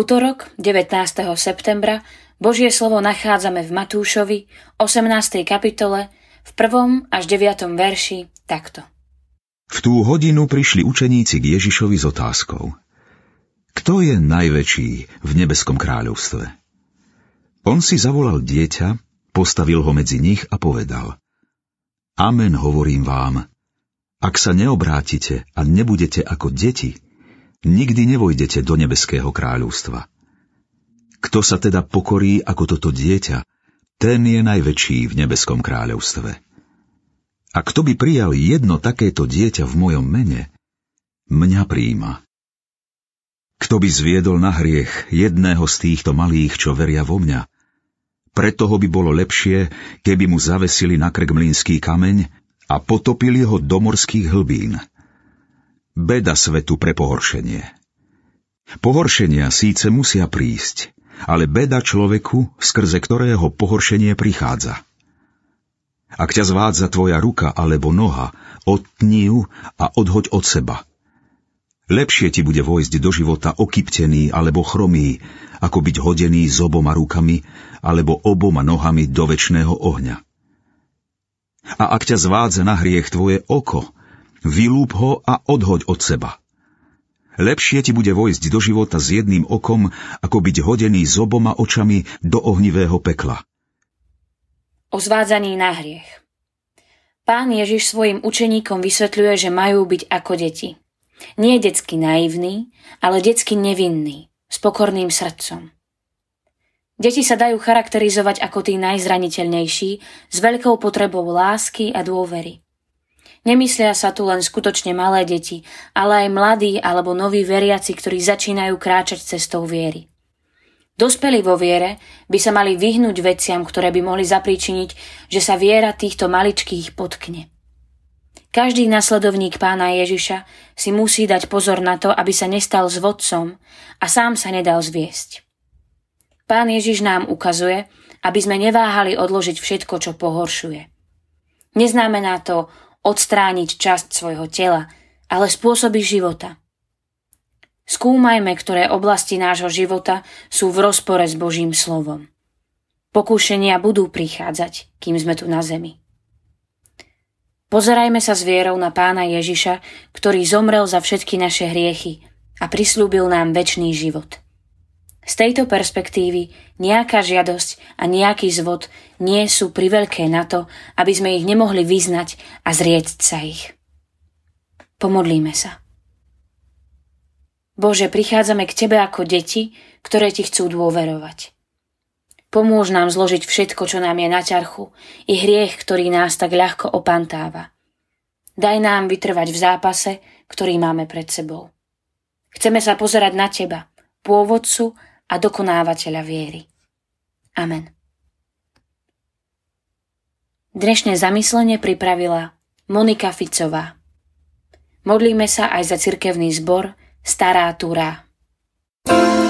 útorok, 19. septembra, Božie slovo nachádzame v Matúšovi, 18. kapitole, v 1. až 9. verši takto. V tú hodinu prišli učeníci k Ježišovi s otázkou. Kto je najväčší v nebeskom kráľovstve? On si zavolal dieťa, postavil ho medzi nich a povedal. Amen hovorím vám, ak sa neobrátite a nebudete ako deti, nikdy nevojdete do nebeského kráľovstva. Kto sa teda pokorí ako toto dieťa, ten je najväčší v nebeskom kráľovstve. A kto by prijal jedno takéto dieťa v mojom mene, mňa príjima. Kto by zviedol na hriech jedného z týchto malých, čo veria vo mňa, preto ho by bolo lepšie, keby mu zavesili na krk mlínský kameň a potopili ho do morských hlbín. Beda svetu pre pohoršenie. Pohoršenia síce musia prísť, ale beda človeku, skrze ktorého pohoršenie prichádza. Ak ťa zvádza tvoja ruka alebo noha, odtni ju a odhoď od seba. Lepšie ti bude vojsť do života okyptený alebo chromý, ako byť hodený s oboma rukami alebo oboma nohami do väčšného ohňa. A ak ťa zvádza na hriech tvoje oko, Vylúb ho a odhoď od seba. Lepšie ti bude vojsť do života s jedným okom, ako byť hodený s oboma očami do ohnivého pekla. O zvádzaní na hriech Pán Ježiš svojim učeníkom vysvetľuje, že majú byť ako deti. Nie detsky naivní, ale detsky nevinní, s pokorným srdcom. Deti sa dajú charakterizovať ako tí najzraniteľnejší, s veľkou potrebou lásky a dôvery. Nemyslia sa tu len skutočne malé deti, ale aj mladí alebo noví veriaci, ktorí začínajú kráčať cestou viery. Dospelí vo viere by sa mali vyhnúť veciam, ktoré by mohli zapríčiniť, že sa viera týchto maličkých potkne. Každý nasledovník pána Ježiša si musí dať pozor na to, aby sa nestal s vodcom a sám sa nedal zviesť. Pán Ježiš nám ukazuje, aby sme neváhali odložiť všetko, čo pohoršuje. Neznamená to odstrániť časť svojho tela, ale spôsoby života. Skúmajme, ktoré oblasti nášho života sú v rozpore s Božím slovom. Pokúšenia budú prichádzať, kým sme tu na zemi. Pozerajme sa s vierou na pána Ježiša, ktorý zomrel za všetky naše hriechy a prislúbil nám väčší život. Z tejto perspektívy nejaká žiadosť a nejaký zvod nie sú priveľké na to, aby sme ich nemohli vyznať a zrieť sa ich. Pomodlíme sa. Bože, prichádzame k Tebe ako deti, ktoré Ti chcú dôverovať. Pomôž nám zložiť všetko, čo nám je na ťarchu, i hriech, ktorý nás tak ľahko opantáva. Daj nám vytrvať v zápase, ktorý máme pred sebou. Chceme sa pozerať na Teba, pôvodcu a dokonávateľa viery. Amen. Dnešné zamyslenie pripravila Monika Ficová. Modlíme sa aj za cirkevný zbor Stará Túra. thank you